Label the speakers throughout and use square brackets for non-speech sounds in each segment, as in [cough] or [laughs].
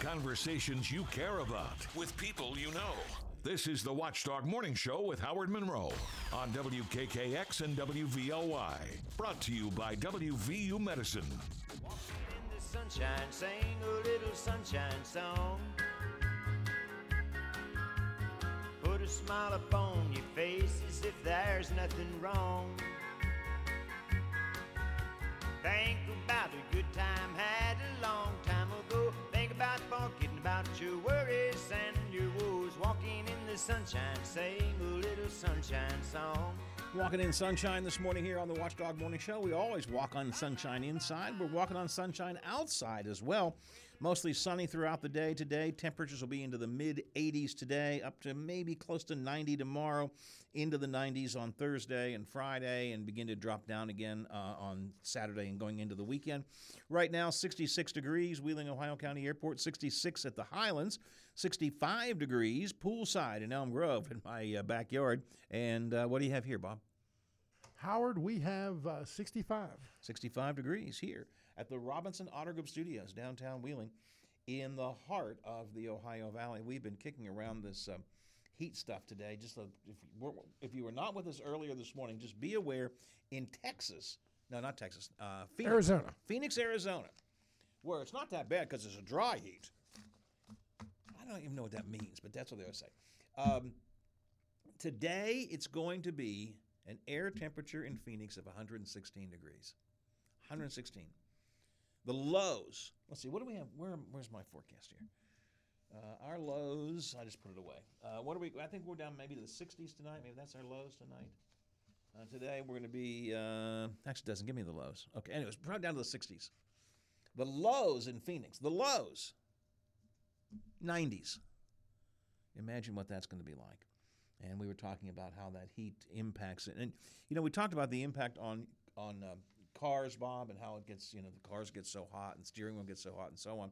Speaker 1: Conversations you care about with people you know. This is the Watchdog Morning Show with Howard Monroe on WKKX and WVLY. Brought to you by WVU Medicine.
Speaker 2: Walking in the sunshine, sing a little sunshine song. Put a smile upon your face as if there's nothing wrong. Think about the good time had a long time about forgetting about your worries and your woes. Walking in the sunshine, sing a little sunshine song.
Speaker 3: Walking in sunshine this morning here on the Watchdog Morning Show. We always walk on sunshine inside. We're walking on sunshine outside as well. Mostly sunny throughout the day today. Temperatures will be into the mid 80s today, up to maybe close to 90 tomorrow, into the 90s on Thursday and Friday, and begin to drop down again uh, on Saturday and going into the weekend. Right now, 66 degrees, Wheeling, Ohio County Airport, 66 at the Highlands, 65 degrees poolside in Elm Grove in my uh, backyard. And uh, what do you have here, Bob?
Speaker 4: Howard, we have uh, 65.
Speaker 3: 65 degrees here at the Robinson Auto Group Studios, downtown Wheeling, in the heart of the Ohio Valley. We've been kicking around this um, heat stuff today. Just so if, you were, if you were not with us earlier this morning, just be aware in Texas, no, not Texas, uh, Phoenix,
Speaker 4: Arizona.
Speaker 3: Phoenix, Arizona, where it's not that bad because it's a dry heat. I don't even know what that means, but that's what they always say. Um, today, it's going to be an air temperature in Phoenix of 116 degrees. 116. The lows. Let's see. What do we have? Where, where's my forecast here? Uh, our lows. I just put it away. Uh, what do we? I think we're down maybe to the 60s tonight. Maybe that's our lows tonight. Uh, today we're going to be. Uh, actually, doesn't give me the lows. Okay. Anyways, probably down to the 60s. The lows in Phoenix. The lows. 90s. Imagine what that's going to be like. And we were talking about how that heat impacts it. And you know, we talked about the impact on on uh, cars, Bob, and how it gets. You know, the cars get so hot and steering wheel gets so hot and so on.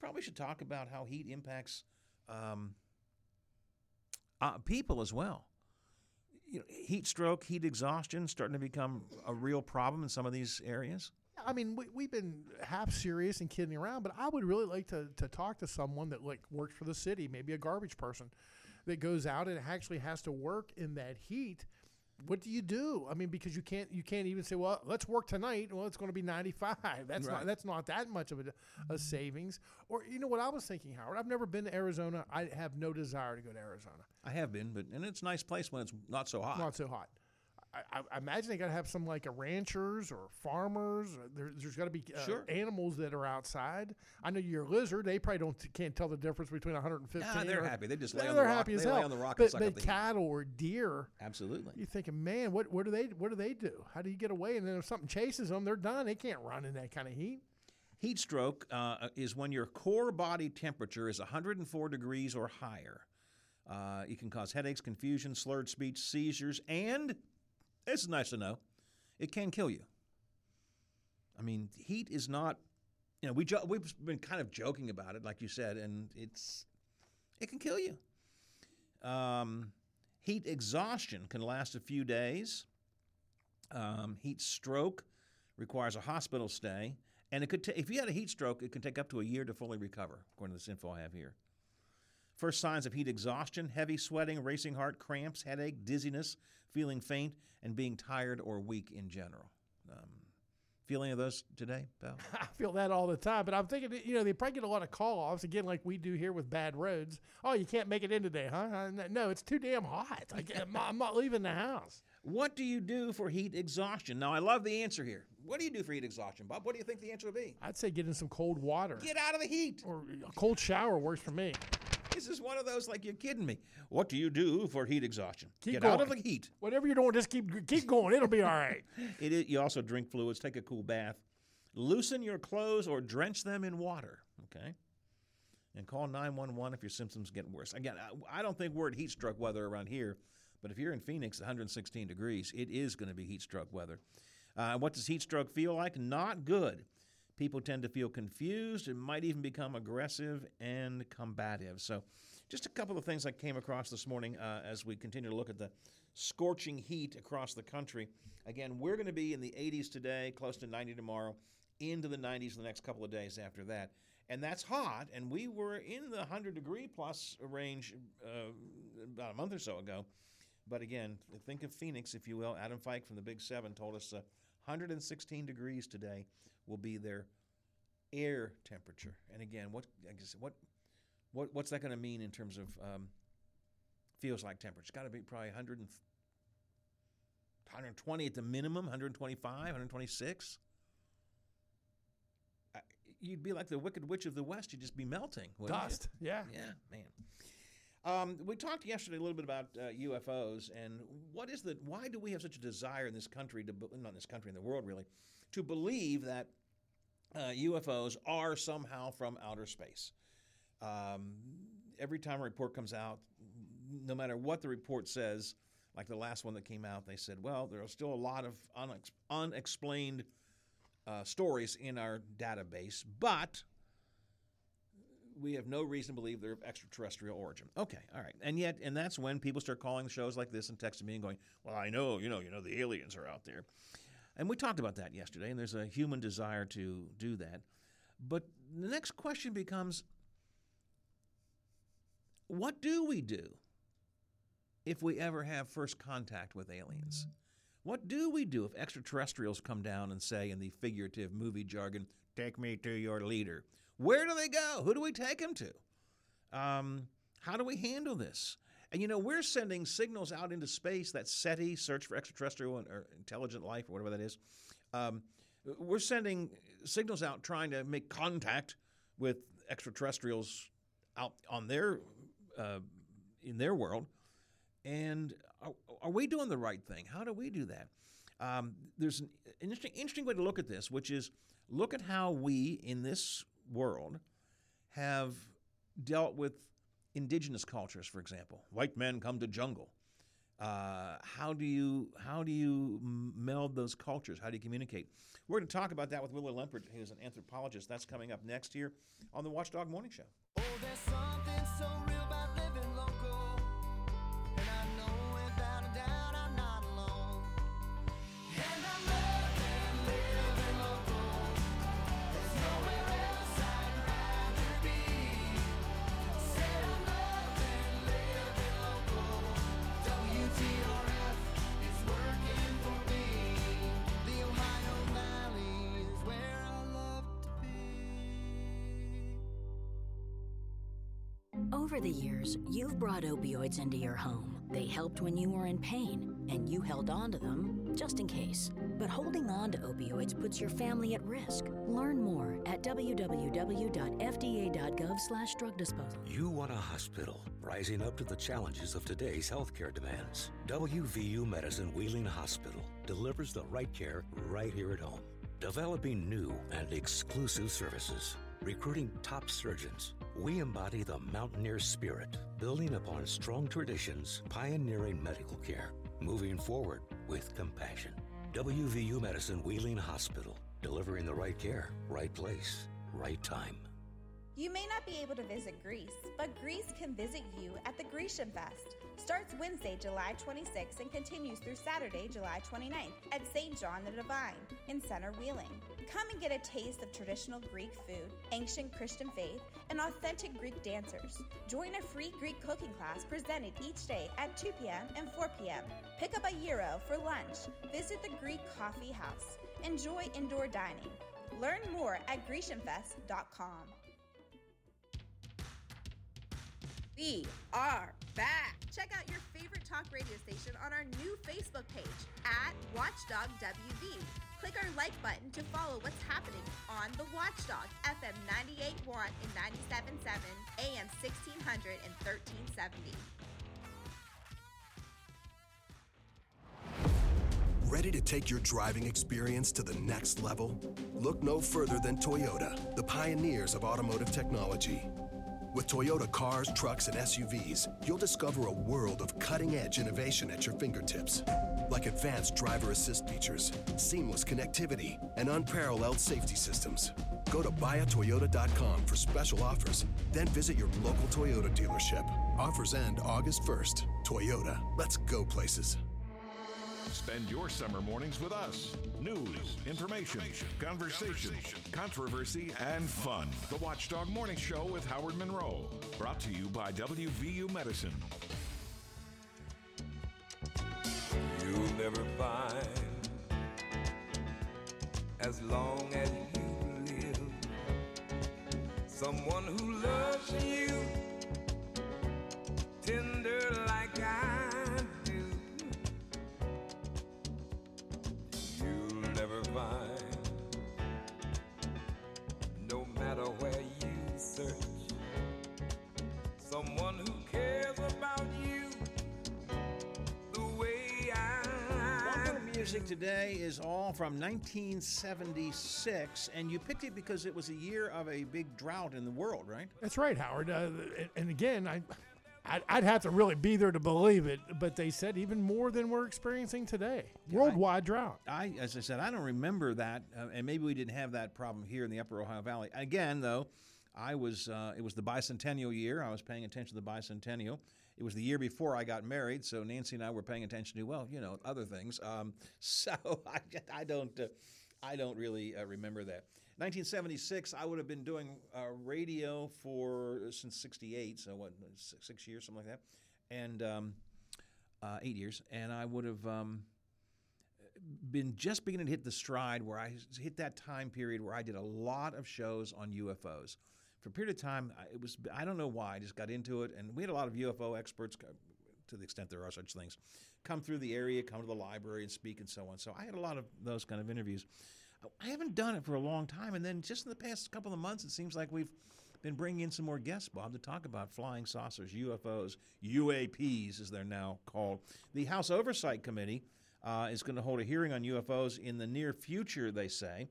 Speaker 3: Probably should talk about how heat impacts um, uh, people as well. You know, heat stroke, heat exhaustion, starting to become a real problem in some of these areas.
Speaker 4: I mean, we, we've been half serious and kidding around, but I would really like to, to talk to someone that like works for the city, maybe a garbage person that goes out and actually has to work in that heat. What do you do? I mean, because you can't you can't even say, well, let's work tonight. Well, it's going to be 95. [laughs] That's
Speaker 3: Right.
Speaker 4: not that's not that much of a, a savings. Or you know what I was thinking, Howard? I've never been to Arizona. I have no desire to go to Arizona.
Speaker 3: I have been, but and it's a nice place when it's not so hot.
Speaker 4: Not so hot. I, I imagine they got to have some like a ranchers or farmers. Or there, there's got to be uh,
Speaker 3: Sure.
Speaker 4: animals that are outside. I know you're a lizard. They probably don't can't tell the difference between 115.
Speaker 3: Nah, they're
Speaker 4: or-
Speaker 3: happy. They just lay
Speaker 4: they're
Speaker 3: on the rock-
Speaker 4: happy as
Speaker 3: they lay
Speaker 4: hell.
Speaker 3: on the rock
Speaker 4: But, but
Speaker 3: the heat.
Speaker 4: cattle or deer,
Speaker 3: Absolutely.
Speaker 4: you're thinking, man, what what do they what do they do? How do you get away? And then if something chases them, they're done. They can't run in that kind of heat.
Speaker 3: Heat stroke uh, is when your core body temperature is 104 degrees or higher. Uh, it can cause headaches, confusion, slurred speech, seizures, and is nice to know. It can kill you. I mean, heat is not. You know, we jo- we've been kind of joking about it, like you said, and it's it can kill you. Um, heat exhaustion can last a few days. Um, heat stroke requires a hospital stay, and it could if you had a heat stroke, it can take up to a year to fully recover, according to this info I have here. First signs of heat exhaustion: heavy sweating, racing heart, cramps, headache, dizziness, feeling faint, and being tired or weak in general. Um, feel any of those today, pal? [laughs]
Speaker 4: I feel that all the time. But I'm thinking, you know, they probably get a lot of call offs again, like we do here with bad roads. Oh, you can't make it in today, huh? Uh, No, it's too damn hot. I can't, I'm not- I'm not leaving the house.
Speaker 3: What do you do for heat exhaustion? Now, I love the answer here. What do you do for heat exhaustion, Bob? What do you think the answer would be?
Speaker 4: I'd say get in some cold water
Speaker 3: Get out of the heat.
Speaker 4: or a cold shower works for me.
Speaker 3: This is one of those like you're kidding me. What do you do for heat exhaustion?
Speaker 4: Keep
Speaker 3: Get
Speaker 4: going.
Speaker 3: out of the heat.
Speaker 4: Whatever you're doing, just keep keep going. It'll be all right. [laughs]
Speaker 3: It is, you also drink fluids, take a cool bath, loosen your clothes or drench them in water. Okay. And call 911 if your symptoms get worse. Again, I, I don't think we're at heat stroke weather around here, but if you're in Phoenix, 116 degrees, it is going to be heat stroke weather. Uh, what does heat stroke feel like? Not good. People tend to feel confused and might even become aggressive and combative. So, just a couple of things I came across this morning uh, as we continue to look at the scorching heat across the country. Again, we're going to be in the 80s today, close to 90 tomorrow, into the 90s the next couple of days after that. and that's hot. And we were in the 100 degree plus range uh, about a month or so ago. But again, think of Phoenix, if you will. Adam Fike from the Big Seven told us uh, 116 degrees today will be their air temperature. And again, what I guess, what what what's that going to mean in terms of um, feels like temperature? It's got to be probably 100 and, 120 at the minimum, 125, 126 you'd be like the Wicked Witch of the West. You'd just be melting. wouldn't you?
Speaker 4: Dust. Yeah.
Speaker 3: Yeah, man. Um, we talked yesterday a little bit about uh, UFOs and what is the why do we have such a desire in this country to not in this country in the world really to believe that uh, UFOs are somehow from outer space. Um, every time a report comes out, no matter what the report says, like the last one that came out, they said, well, there are still a lot of unex- unexplained uh, stories in our database, but we have no reason to believe they're of extraterrestrial origin. Okay, all right. And yet, and that's when people start calling shows like this and texting me and going, "Well, I know, you know, you know, the aliens are out there." And we talked about that yesterday, and there's a human desire to do that. But the next question becomes what do we do if we ever have first contact with aliens? What do we do if extraterrestrials come down and say, in the figurative movie jargon, take me to your leader? Where do they go? Who do we take them to? Um, how do we handle this? And you know, we're sending signals out into space that SETI, Search for Extraterrestrial or Intelligent Life, or whatever that is. Um, we're sending signals out trying to make contact with extraterrestrials out on their uh, in their world. And are, are, we doing the right thing? How do we do that? Um, there's an interesting, interesting way to look at this, which is look at how we in this world have dealt with indigenous cultures, for example. White men come to jungle. Uh, how do you how do you meld those cultures? How do you communicate? We're going to talk about that with Willie Lempert, who's an anthropologist. That's coming up next year on the Watchdog Morning Show. Oh,
Speaker 5: brought opioids into your home. They helped when you were in pain, and you held on to them just in case. But holding on to opioids puts your family at risk. Learn more at www.fda.gov/drug disposal.
Speaker 6: You want a hospital rising up to the challenges of today's healthcare demands. WVU Medicine Wheeling Hospital delivers the right care right here at home. Developing new and exclusive services, recruiting top surgeons we embody the mountaineer spirit, building upon strong traditions, pioneering medical care, moving forward with compassion. WVU Medicine Wheeling Hospital, delivering the right care, right place, right time.
Speaker 7: You may not be able to visit Greece, but Greece can visit you at the Grecian Fest. Starts Wednesday, July 26th and continues through Saturday, July 29th at St. John the Divine in Center Wheeling. Come and get a taste of traditional Greek food, ancient Christian faith, and authentic Greek dancers. Join a free Greek cooking class presented each day at 2 p.m. and 4 p.m. Pick up a gyro for lunch. Visit the Greek Coffee House. Enjoy indoor dining. Learn more at GrecianFest.com. We are back. Check out your favorite talk radio station on our new Facebook page at Watchdog WV. Click our like button to follow what's happening on the Watchdog FM 98.1 and 97.7 AM 1600 and 1370.
Speaker 8: Ready to take your driving experience to the next level? Look no further than Toyota, the pioneers of automotive technology. With Toyota cars, trucks, and SUVs, you'll discover a world of cutting edge innovation at your fingertips. Like advanced driver assist features, seamless connectivity, and unparalleled safety systems. Go to buyatoyota.com for special offers, then visit your local Toyota dealership. Offers end August 1st. Toyota, let's go places.
Speaker 1: Spend your summer mornings with us. News, information, conversation, controversy, and fun. The Watchdog Morning Show with Howard Monroe. Brought to you by WVU Medicine.
Speaker 9: You'll never find as long as you live someone who loves you
Speaker 3: music today is all from 1976, and you picked it because it was a year of a big drought in the world, right?
Speaker 4: That's right, Howard. Uh, and- again, I, I'd, I'd have to really be there to believe it, but they said even more than we're experiencing today. Worldwide drought.
Speaker 3: I, as I said, I don't remember that, uh, and maybe we didn't have that problem here in the Upper Ohio Valley. Again, though, I was uh, it was the bicentennial year. I was paying attention to the bicentennial. It was the year before I got married, so Nancy and I were paying attention to well, you know, other things. Um, [laughs] so I, I don't uh, I don't really uh, remember that. 1976, I would have been doing uh, radio for since '68, so what, six, six years, something like that, and um, uh, eight years, and I would have. Um, been just beginning to hit the stride where I hit that time period where I did a lot of shows on UFOs. For a period of time, it was I don't know why I just got into it, and we had a lot of UFO experts, to the extent there are such things, come through the area, come to the library and speak and so on. So I had a lot of those kind of interviews. I haven't done it for a long time, and then just in the past couple of months, it seems like we've been bringing in some more guests, Bob, to talk about flying saucers, UFOs, UAPs, as they're now called. The House Oversight Committee uh, is going to hold a hearing on UFOs in the near future, they say.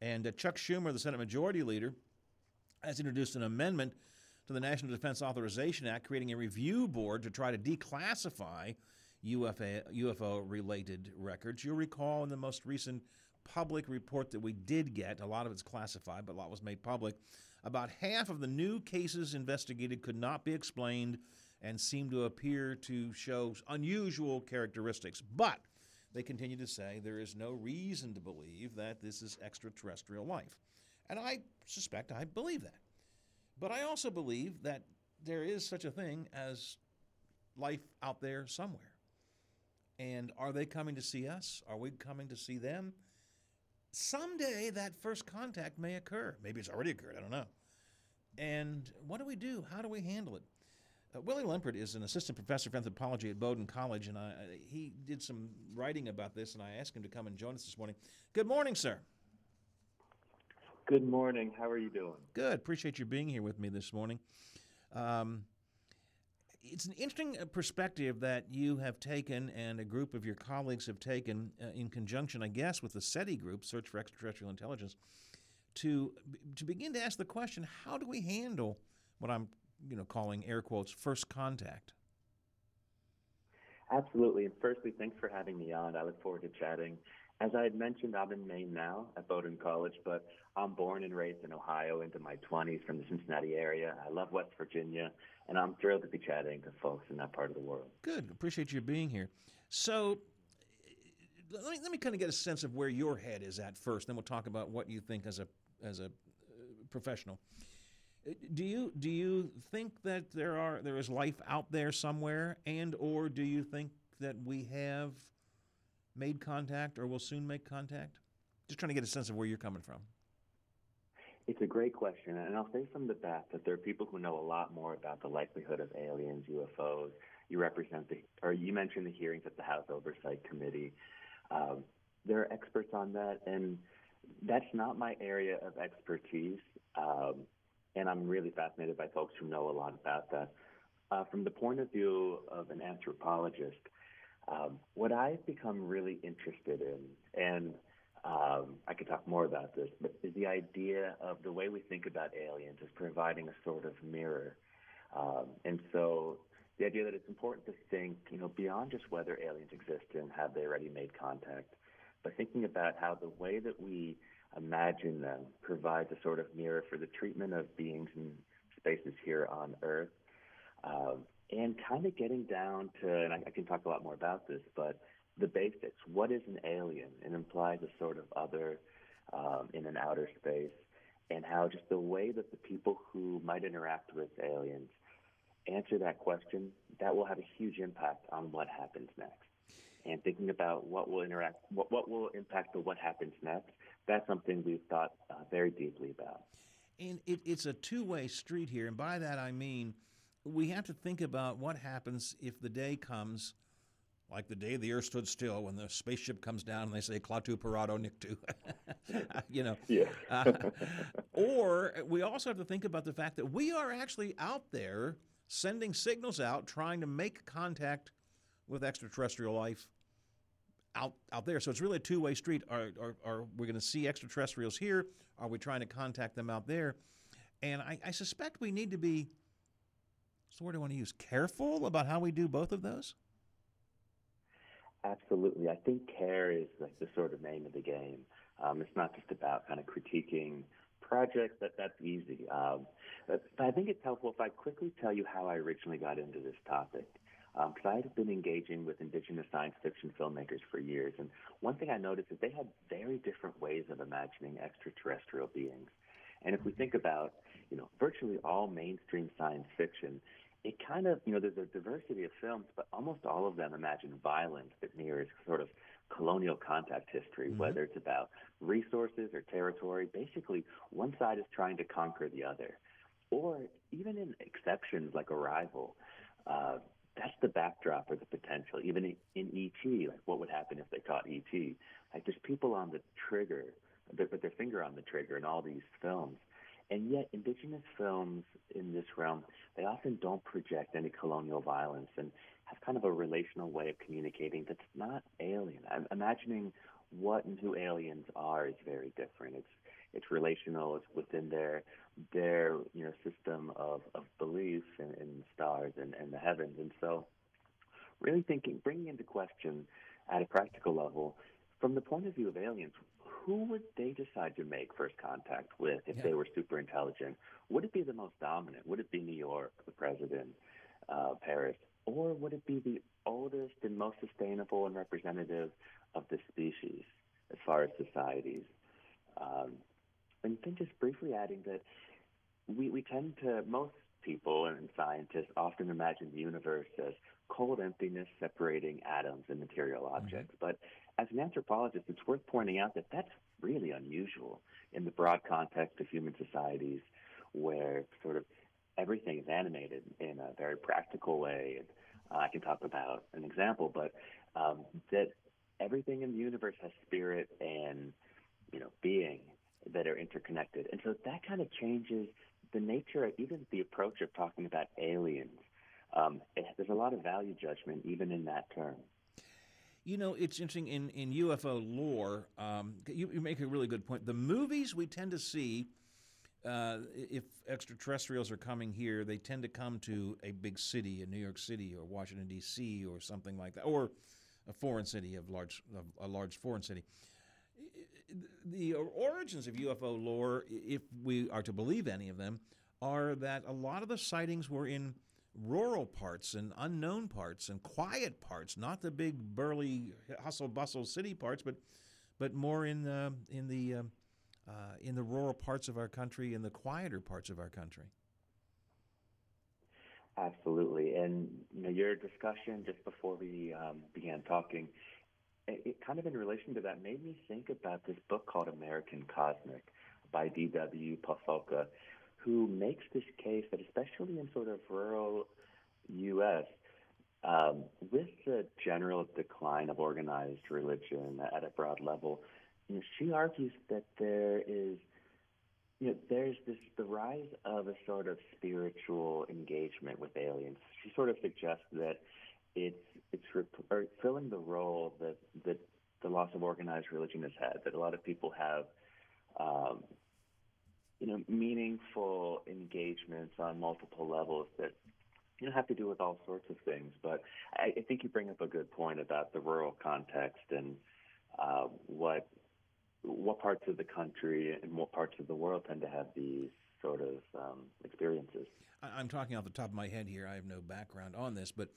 Speaker 3: And uh, Chuck Schumer, the Senate Majority Leader, has introduced an amendment to the National Defense Authorization Act, creating a review board to try to declassify UFO, UFO related records. You'll recall in the most recent public report that we did get, a lot of it's classified, but a lot was made public. About half of the new cases investigated could not be explained and seemed to appear to show unusual characteristics. But they continue to say there is no reason to believe that this is extraterrestrial life. And I suspect I believe that. But I also believe that there is such a thing as life out there somewhere. And are they coming to see us? Are we coming to see them? Someday that first contact may occur. Maybe it's already occurred. I don't know. And what do we do? How do we handle it? Uh, Willie Lempert is an assistant professor of anthropology at Bowdoin College, and I- he did some writing about this, and I asked him to come and join us this morning. Good morning, sir.
Speaker 10: Good morning. How are you doing?
Speaker 3: Good. Appreciate you being here with me this morning. Um, it's an interesting uh, perspective that you have taken and a group of your colleagues have taken uh, in conjunction, I guess, with the SETI group, Search for Extraterrestrial Intelligence, to to begin to ask the question: How do we handle what I'm, you know, calling air quotes first contact?
Speaker 10: Absolutely. And firstly, thanks for having me on. I look forward to chatting. As I had mentioned, I'm in Maine now at Bowdoin College, but I'm born and raised in Ohio into my 20s from the Cincinnati area. I love West Virginia, and I'm thrilled to be chatting to folks in that part of the world.
Speaker 3: Good. Appreciate you being here. So, let me, let me kind of get a sense of where your head is at first. Then we'll talk about what you think as a as a uh, professional. Uh, Do you do you think that there are there is life out there somewhere, and or do you think that we have made contact or will soon make contact? Just trying to get a sense of where you're coming from.
Speaker 10: It's a great question, and I'll say from the bat that there are people who know a lot more about the likelihood of aliens, UFOs. You represent the, or you mentioned the hearings at the House Oversight Committee. Um, there are experts on that, and that's not my area of expertise. Um, and I'm really fascinated by folks who know a lot about that. Uh, from the point of view of an anthropologist, um, what I've become really interested in, and um, I could talk more about this, but is the idea of the way we think about aliens as providing a sort of mirror. Um, and so the idea that it's important to think, you know, beyond just whether aliens exist and have they already made contact, but thinking about how the way that we imagine them provides a sort of mirror for the treatment of beings in spaces here on Earth. Um, and kind of getting down to, and I, I can talk a lot more about this, but the basics. What is an alien? It implies a sort of other um, in an outer space, and how just the way that the people who might interact with aliens answer that question, that will have a huge impact on what happens next. And thinking about what will interact, what, what will impact the what happens next, that's something we've thought uh, very deeply about.
Speaker 3: And it, it's a two way street here. And by that I mean we have to think about what happens if the day comes, like the day the Earth stood still, when the spaceship comes down and they say "Klaatu Barada Nikto," [laughs] you know.
Speaker 10: Yeah.
Speaker 3: uh, or we also have to think about the fact that we are actually out there sending signals out, trying to make contact with extraterrestrial life out out there. So it's really a two way street. Are, are, are we going to see extraterrestrials here? Are we trying to contact them out there? And I, I suspect we need to be, what's the word I want to use, careful about how we do both of those?
Speaker 10: Absolutely. I think care is like the sort of name of the game. Um, it's not just about kind of critiquing projects. That that's easy. Um, but, I think it's helpful if I quickly tell you how I originally got into this topic. Because um, I had been engaging with indigenous science fiction filmmakers for years, and one thing I noticed is they had very different ways of imagining extraterrestrial beings. And if we think about, you know, virtually all mainstream science fiction, it kind of, you know, there's a diversity of films, but almost all of them imagine violence that mirrors sort of colonial contact history, mm-hmm. whether it's about resources or territory. Basically, one side is trying to conquer the other. Or even in exceptions like Arrival, uh, that's the backdrop or the potential. Even in, in ET, like what would happen if they caught ET? Like there's people on the trigger, they put their finger on the trigger in all these films. And yet, indigenous films in this realm, they often don't project any colonial violence and have kind of a relational way of communicating that's not alien. I'm imagining what and who aliens are is very different. It's it's relational. It's within their their you know system of of belief in, in stars and, and the heavens. And so, really thinking, bringing into question at a practical level, from the point of view of aliens, who would they decide to make first contact with if yeah. they were super intelligent? Would it be the most dominant? Would it be New York, the president, uh, Paris, or would it be the oldest and most sustainable and representative of the species as far as societies? Um, and then just briefly adding that we, we tend to, most people and scientists often imagine the universe as cold emptiness separating atoms and material objects. Mm-hmm. But as an anthropologist, it's worth pointing out that that's really unusual in the broad context of human societies where sort of everything is animated in a very practical way. And uh, I can talk about an example, but um, that everything in the universe has spirit and you know being that are interconnected, and so that kind of changes the nature, of even the approach of talking about aliens. Um, it, there's a lot of value judgment even in that term.
Speaker 3: You know, it's interesting in, in UFO lore. Um, you, you, make a really good point. The movies we tend to see, uh, if extraterrestrials are coming here, they tend to come to a big city, in New York City or Washington D.C. or something like that, or a foreign city of large, a large foreign city. The origins of UFO lore, if we are to believe any of them, are that a lot of the sightings were in rural parts and unknown parts and quiet parts, not the big burly hustle bustle city parts, but but more in the in the uh, uh, in the rural parts of our country, in the quieter parts of our country.
Speaker 10: Absolutely, and you know your discussion just before we um, began talking, it, it, kind of in relation to that made me think about this book called American Cosmic by D.W. Pasulka who makes this case that, especially in sort of rural U.S., um, with the general decline of organized religion at a broad level, you know, she argues that there is, you know, there's this the rise of a sort of spiritual engagement with aliens. She sort of suggests that it's it's rep- filling the role that that the loss of organized religion has had. That a lot of people have um, you know, meaningful engagements on multiple levels that you know have to do with all sorts of things. But I, I think you bring up a good point about the rural context and uh, what what parts of the country and what parts of the world tend to have these sort of um, experiences.
Speaker 3: I'm talking off the top of my head here. I have no background on this, but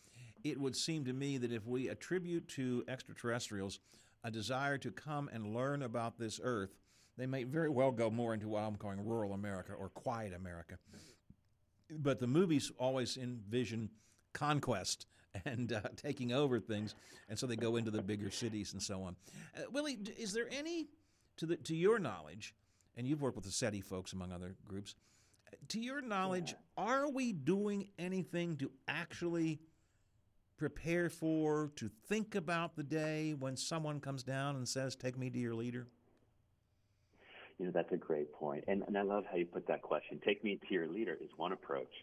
Speaker 3: it would seem to me that if we attribute to extraterrestrials a desire to come and learn about this Earth, they may very well go more into what I'm calling rural America or quiet America. But the movies always envision conquest and uh, taking over things, and so they go into the bigger cities and so on. Uh, Willie, is there any, to the to your knowledge, and you've worked with the SETI folks among other groups, uh, to your knowledge, are we doing anything to actually prepare for, to think about the day when someone comes down and says, "Take me to your leader"?
Speaker 10: You know, that's a great point. And, and I love how you put that question. Take me to your leader is one approach,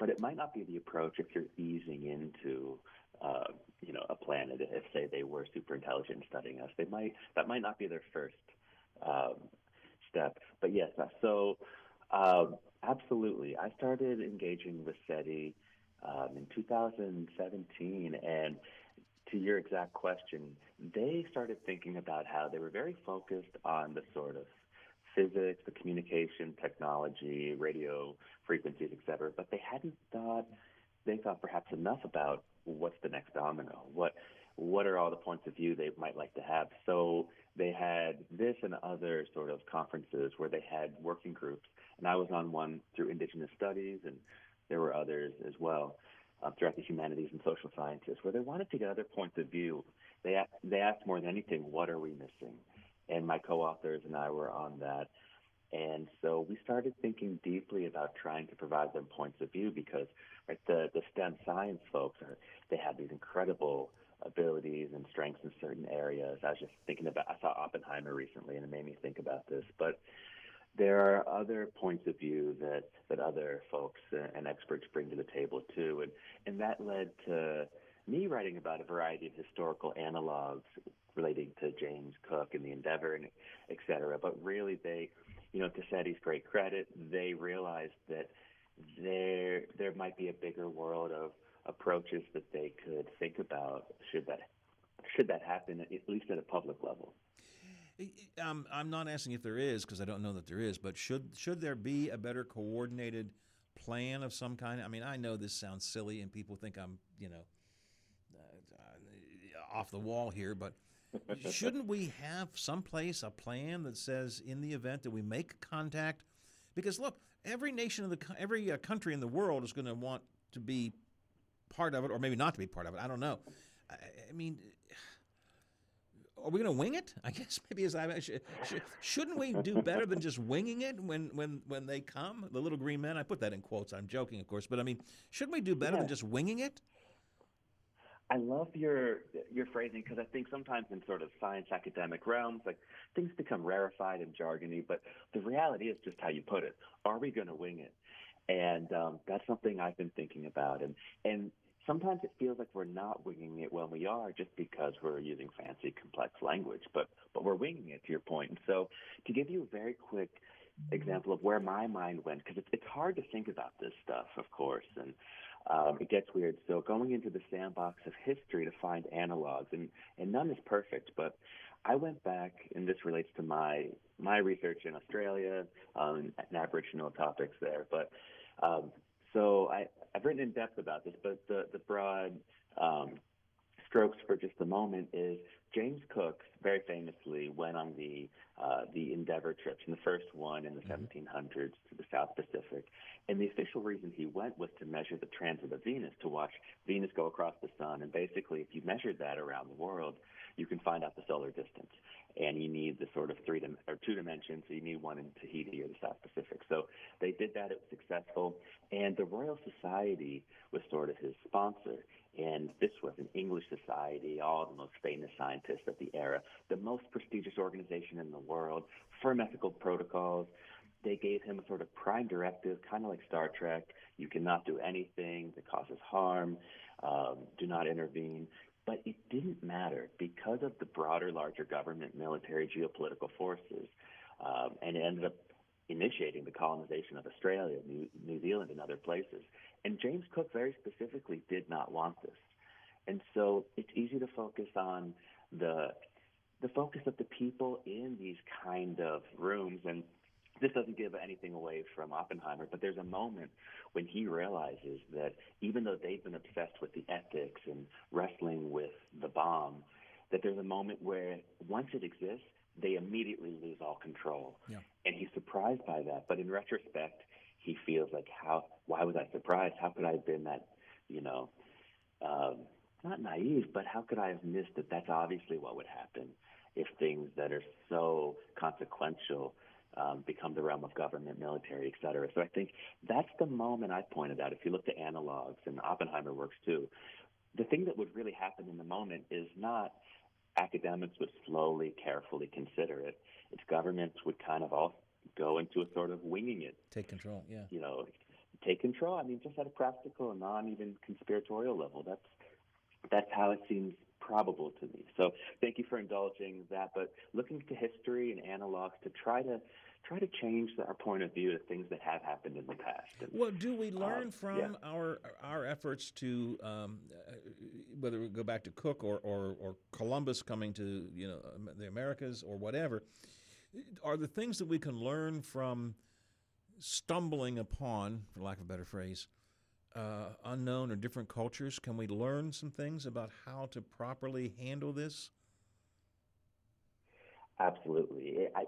Speaker 10: but it might not be the approach if you're easing into, uh, you know, a planet. If, say, they were super intelligent studying us, they might, that might not be their first um, step. But yes, uh, so um, absolutely. I started engaging with SETI um, in 2017, and to your exact question, they started thinking about how they were very focused on the sort of physics, the communication technology, radio frequencies, et cetera, but they hadn't thought they thought perhaps enough about what's the next domino, what what are all the points of view they might like to have. So they had this and other sort of conferences where they had working groups, and I was on one through Indigenous Studies, and there were others as well uh, throughout the humanities and social sciences, where they wanted to get other points of view. They they asked more than anything, what are we missing? And my co-authors and I were on that. And so we started thinking deeply about trying to provide them points of view because right, the, the STEM science folks are they have these incredible abilities and strengths in certain areas. I was just thinking about I saw Oppenheimer recently and it made me think about this. But there are other points of view that, that other folks and experts bring to the table too. And and that led to me writing about a variety of historical analogs relating to James Cook and the Endeavor and et cetera. But really they you know, to SETI's great credit, they realized that there there might be a bigger world of approaches that they could think about should that should that happen at least at a public level.
Speaker 3: Um, I'm not asking if there is because I don't know that there is, but should should there be a better coordinated plan of some kind? I mean, I know this sounds silly and people think I'm, you know, off the wall here, but shouldn't we have someplace a plan that says in the event that we make contact? Because look every nation of the every uh, country in the world is going to want to be part of it or maybe not to be part of it i don't know. I, I mean are we going to wing it? I guess maybe as i should, shouldn't we do better than just winging it when when when they come? The little green men i put that in quotes i'm joking of course but i mean shouldn't we do better
Speaker 10: Yeah.
Speaker 3: than just winging it
Speaker 10: I love your your phrasing because I think sometimes in sort of science academic realms, like things become rarefied and jargony, but the reality is just how you put it. Are we going to wing it? And um, that's something I've been thinking about. And and sometimes it feels like we're not winging it when we are, just because we're using fancy, complex language. But but we're winging it to your point. And so to give you a very quick example of where my mind went, because it's it's hard to think about this stuff, of course, and um, it gets weird. So going into the sandbox of history to find analogs, and, and none is perfect, but I went back, and this relates to my my research in Australia um, and Aboriginal topics there. But um, so I, I've written in depth about this, but the the broad um, strokes for just a moment is James Cook very famously went on the uh, the Endeavour trips, and the first one in the 1700s to the South Pacific. And the official reason he went was to measure the transit of Venus, to watch Venus go across the sun. And basically, if you measured that around the world, you can find out the solar distance. And you need the sort of three dim- or two dimensions. So you need one in Tahiti or the South Pacific. So they did that. It was successful. And the Royal Society was sort of his sponsor. And this was an English society, all the most famous scientists of the era, the most prestigious organization in the world, firm ethical protocols. They gave him a sort of prime directive, kind of like Star Trek. You cannot do anything that causes harm. Um, do not intervene. But it didn't matter because of the broader, larger government, military, geopolitical forces. Um, and it ended up initiating the colonization of Australia, New, New Zealand, and other places. And James Cook very specifically did not want this. And so it's easy to focus on the the focus of the people in these kind of rooms and this doesn't give anything away from Oppenheimer, but there's a moment when he realizes that even though they've been obsessed with the ethics and wrestling with the bomb, that there's a moment where once it exists, they immediately lose all control.
Speaker 3: Yeah.
Speaker 10: And he's surprised by that. But in retrospect, he feels like, how? Why was I surprised? How could I have been that, you know, um, not naive, but how could I have missed that? That's obviously what would happen if things that are so consequential um, become the realm of government, military, et cetera. So I think that's the moment I pointed out. If you look to analogs, and Oppenheimer works too, the thing that would really happen in the moment is not academics would slowly, carefully consider it. It's governments would kind of all go into a sort of winging it,
Speaker 3: Take control. Yeah.
Speaker 10: you know, take control. I mean, just at a practical and non even conspiratorial level. That's that's how it seems probable to me. So thank you for indulging that. But looking to history and analogs to try to try to change our point of view of things that have happened in the past. And,
Speaker 3: Well, do we learn
Speaker 10: Um,
Speaker 3: from
Speaker 10: yeah.
Speaker 3: our our efforts to um, uh, whether we go back to Cook or, or, or Columbus coming to you know the Americas or whatever? Are the things that we can learn from stumbling upon, for lack of a better phrase, uh, unknown or different cultures? Can we learn some things about how to properly handle this?
Speaker 10: Absolutely. I,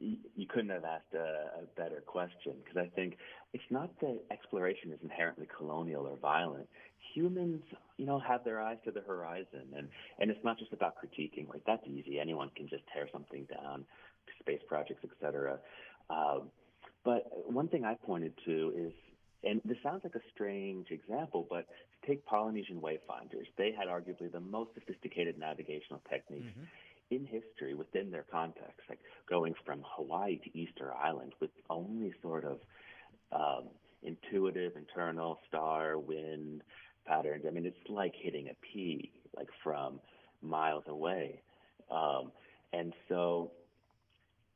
Speaker 10: you couldn't have asked a, a better question because I think it's not that exploration is inherently colonial or violent. Humans, you know, have their eyes to the horizon, and and it's not just about critiquing. Like that's easy. Anyone can just tear something down, space projects, etc. Um, but one thing I pointed to is, and this sounds like a strange example, but take Polynesian wayfinders. They had arguably the most sophisticated navigational techniques in history within their context, like going from Hawaii to Easter Island with only sort of um, intuitive internal star wind patterns. I mean, it's like hitting a pea, like from miles away. Um, and so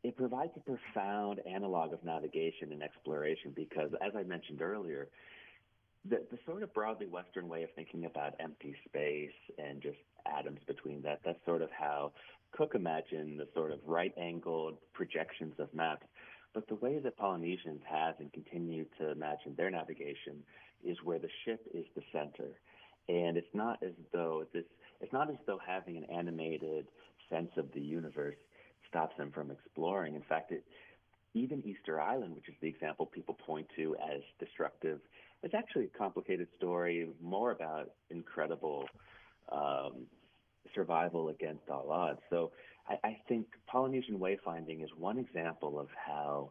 Speaker 10: it provides a profound analog of navigation and exploration because, as I mentioned earlier, the, the sort of broadly Western way of thinking about empty space and just atoms between that, that's sort of how Cook imagined the sort of right angled projections of maps. But the way that Polynesians have and continue to imagine their navigation is where the ship is the center. And it's not as though this it's not as though having an animated sense of the universe stops them from exploring. In fact, it, even Easter Island, which is the example people point to as destructive, it's actually a complicated story, more about incredible um, survival against all odds. So I, I think Polynesian wayfinding is one example of how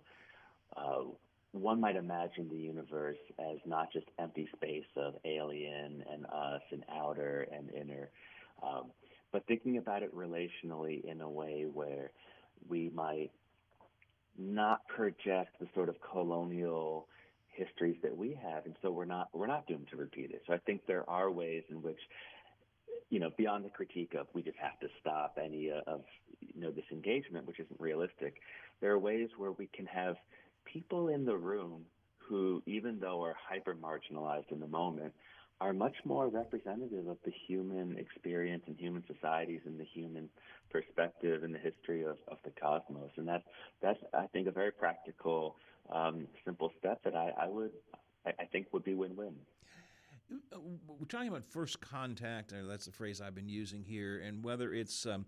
Speaker 10: uh, one might imagine the universe as not just empty space of alien and us and outer and inner, um, but thinking about it relationally in a way where we might not project the sort of colonial histories that we have, and so we're not we're not doomed to repeat it. So I think there are ways in which, you know, beyond the critique of we just have to stop any uh, of you know this engagement, which isn't realistic. There are ways where we can have people in the room who, even though are hyper marginalized in the moment, are much more representative of the human experience and human societies and the human perspective and the history of, of the cosmos. And that's that's I think a very practical, um, simple step that I, I would I, I think would be win win.
Speaker 3: Uh, We're talking about first contact, or that's the phrase I've been using here, and whether it's um,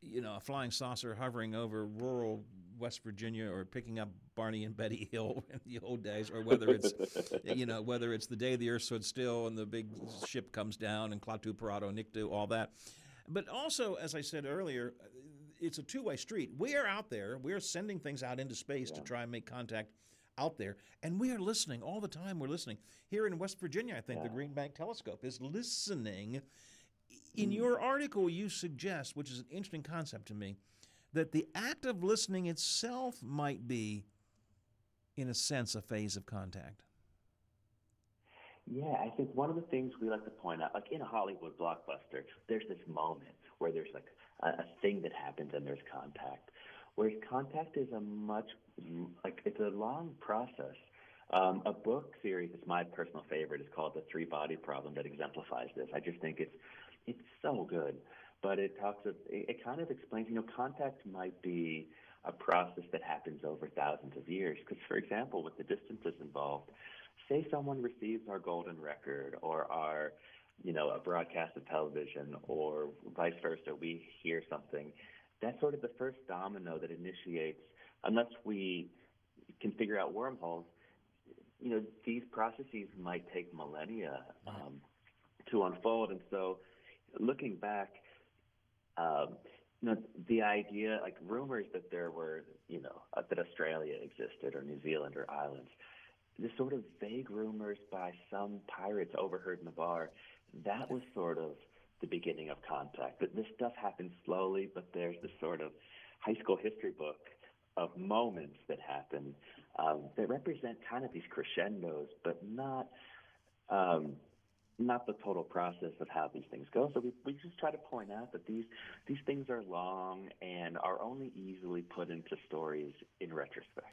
Speaker 3: you know a flying saucer hovering over rural West Virginia or picking up Barney and Betty [laughs] Hill in the old days, or whether it's you know whether it's the day the Earth stood still and the big ship comes down and Klaatu Barada Nikto, all that. But also, as I said earlier, it's a two-way street. We are out there. We are sending things out into space to try and make contact out there, and we are listening all the time. We're listening here in West Virginia. I think the Green Bank Telescope is listening. In mm. your article, you suggest, which is an interesting concept to me, that the act of listening itself might be, in a sense, a phase of contact.
Speaker 10: Yeah, I think one of the things we like to point out, like in a Hollywood blockbuster, there's this moment where there's like a, a thing that happens and there's contact. Whereas contact is a much like it's a long process. Um, a book series that's my personal favorite is called The Three Body Problem that exemplifies this. I just think it's it's so good, but it talks of it, it kind of explains. You know, contact might be a process that happens over thousands of years. Because, for example, with the distances involved, say someone receives our golden record or our, you know, a broadcast of television or vice versa, we hear something. That's sort of the first domino that initiates, unless we can figure out wormholes. You know, these processes might take millennia um, to unfold, and so looking back, um, you know, the idea, like rumors that there were, you know, uh, that Australia existed or New Zealand or islands, the sort of vague rumors by some pirates overheard in the bar, that was sort of the beginning of contact. That this stuff happens slowly, but there's this sort of high school history book of moments that happen um, that represent kind of these crescendos, but not um, not the total process of how these things go. So we, we just try to point out that these these things are long and are only easily put into stories in retrospect.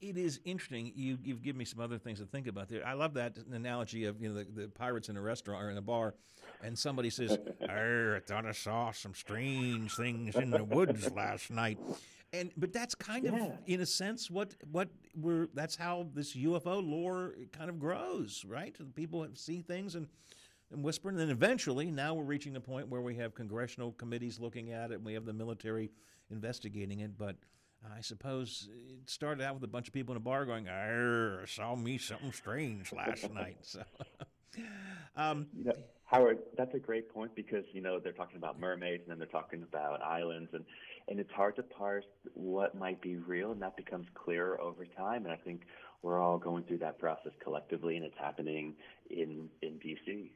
Speaker 3: It is interesting. You, you've given me some other things to think about there. I love that analogy of you know the, the pirates in a restaurant or in a bar, and somebody says, [laughs] "I thought I saw some strange things in the woods last night," and but that's kind
Speaker 10: Yeah.
Speaker 3: of in a sense what what we're that's how this UFO lore kind of grows, right? People see things and and whisper, and then eventually, now we're reaching a point where we have congressional committees looking at it, and we have the military investigating it. But I suppose it started out with a bunch of people in a bar going, "I saw me something strange last [laughs] night." So, [laughs] um,
Speaker 10: You know, Howard, that's a great point because you know they're talking about mermaids and then they're talking about islands, and and it's hard to parse what might be real, and that becomes clearer over time. And I think we're all going through that process collectively, and it's happening in in DC.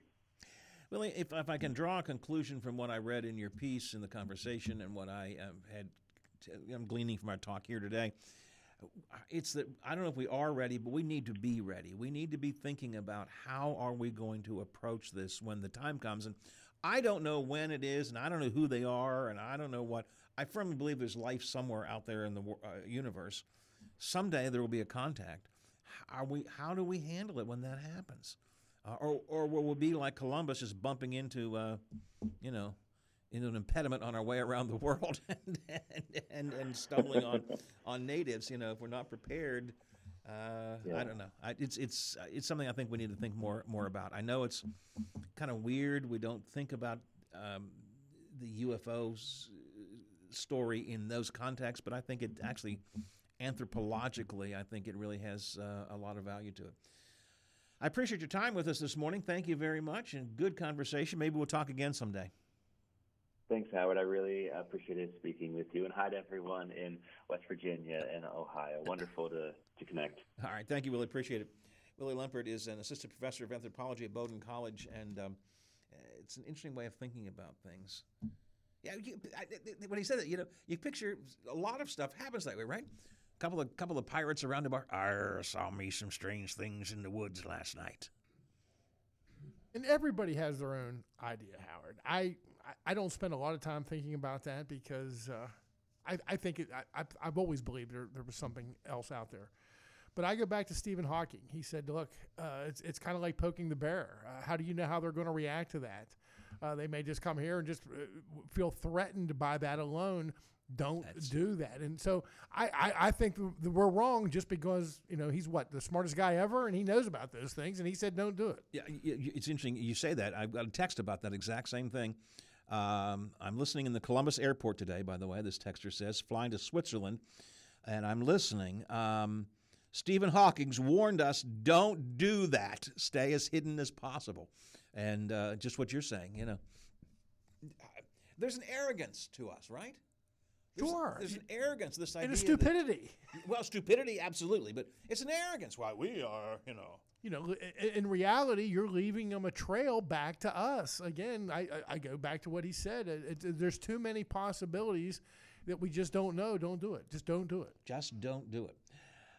Speaker 3: Well, if, if I can draw a conclusion from what I read in your piece in the conversation and what I um, had, I'm gleaning from our talk here today, it's that I don't know if we are ready, but we need to be ready. We need to be thinking about how are we going to approach this when the time comes. And I don't know when it is, and I don't know who they are, and I don't know what. I firmly believe there's life somewhere out there in the uh, universe. Someday there will be a contact. Are we? How do we handle it when that happens? Uh, or, or will we be like Columbus, just bumping into, uh, you know, into an impediment on our way around the [laughs] world and, and, and, and stumbling on, [laughs] on natives? You know, if we're not prepared, uh,
Speaker 10: Yeah.
Speaker 3: I don't know. I, it's it's uh, it's something I think we need to think more more about. I know it's kind of weird. We don't think about um, the UFOs story in those contexts, but I think it actually anthropologically, I think it really has uh, a lot of value to it. I appreciate your time with us this morning. Thank you very much and good conversation. Maybe we'll talk again someday.
Speaker 10: Thanks, Howard. I really appreciated speaking with you, and hi to everyone in West Virginia and Ohio. Wonderful to to connect.
Speaker 3: All right. Thank you, Willie. Appreciate it. Willie Lempert is an assistant professor of anthropology at Bowdoin College, and um, it's an interesting way of thinking about things. Yeah, you, I, when he said that, you know, you picture a lot of stuff happens that way, right? Couple of couple of pirates around the bar. I saw me some strange things in the woods last night.
Speaker 4: And everybody has their own idea, Howard. I I- don't spend a lot of time thinking about that because uh, I I think it, I I've- I've always believed there there was something else out there. But I go back to Stephen Hawking. He said, "Look, uh, it's it's kind of like poking the bear. Uh, how do you know how they're going to react to that? Uh, they may just come here and just uh, feel threatened by that alone. Don't do that." And so I I, I think we're wrong just because you know he's what the smartest guy ever and he knows about those things and he said don't do it.
Speaker 3: Yeah, it's interesting you say that. I've got a text about that exact same thing. Um, I'm listening in the Columbus airport today, by the way. This texter says, flying to Switzerland, and I'm listening. Um, Stephen Hawking's warned us don't do that. Stay as hidden as possible. And uh, just what you're saying, you know. There's an arrogance to us, right? There's,
Speaker 4: Sure.
Speaker 3: There's an arrogance, to this idea.
Speaker 4: And a
Speaker 3: that-
Speaker 4: stupidity.
Speaker 3: well, stupidity, absolutely, but it's an arrogance. Why we are, you know.
Speaker 4: you know, in reality, you're leaving them a trail back to us. Again, I, I, I go back to what he said. It, it, there's too many possibilities that we just don't know. Don't do it. Just don't do it.
Speaker 3: Just don't do it.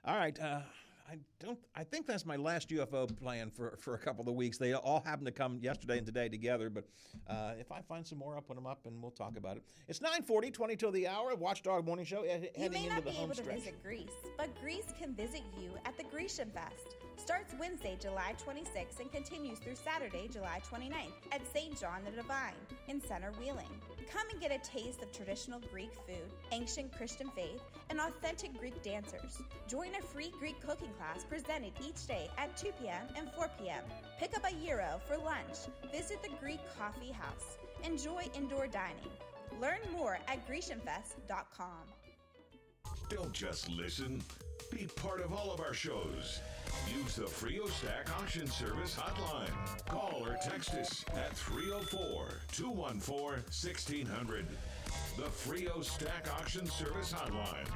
Speaker 3: All right. Uh, I don't. I think that's my last UFO plan for, for a couple of weeks. They all happen to come yesterday and today together. But uh, if I find some more, I'll put them up and we'll talk about it. It's 9:40, 20 till the hour. Watchdog Morning Show eh,
Speaker 7: You
Speaker 3: heading
Speaker 7: may
Speaker 3: into
Speaker 7: not
Speaker 3: the
Speaker 7: be able to visit Greece, but Greece can visit you at the Grecian Fest. Starts Wednesday, July 26th and continues through Saturday, July 29th at St. John the Divine in Center Wheeling. Come and get a taste of traditional Greek food, ancient Christian faith, and authentic Greek dancers. Join a free Greek cooking class presented each day at 2 p.m. and 4 p.m. Pick up a gyro for lunch. Visit the Greek Coffee House. Enjoy indoor dining. Learn more at GrecianFest.com.
Speaker 1: Don't just listen. Be part of all of our shows. Use the Frio Stack Auction Service hotline. Call or text us at 304 214 1600. The Frio Stack Auction Service hotline.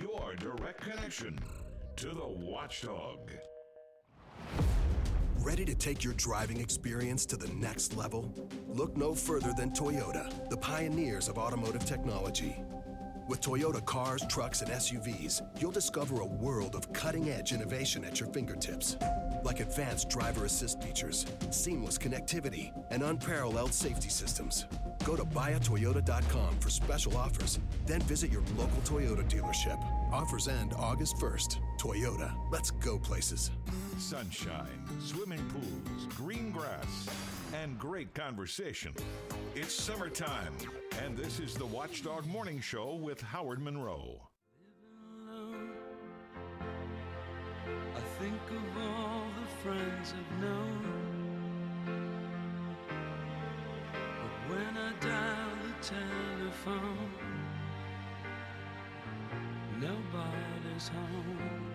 Speaker 1: Your direct connection to the watchdog.
Speaker 8: Ready to take your driving experience to the next level? Look no further than Toyota, the pioneers of automotive technology. With Toyota cars, trucks, and SUVs, you'll discover a world of cutting edge innovation at your fingertips. Like advanced driver assist features, seamless connectivity, and unparalleled safety systems. Go to buyatoyota.com for special offers, then visit your local Toyota dealership. Offers end August 1st. Toyota, let's go places.
Speaker 1: Sunshine, swimming pools, green grass, and great conversation. It's summertime, and this is the Watchdog Morning Show with Howard Monroe.
Speaker 9: I think of all the friends I've known. But when I dial the telephone, nobody's home.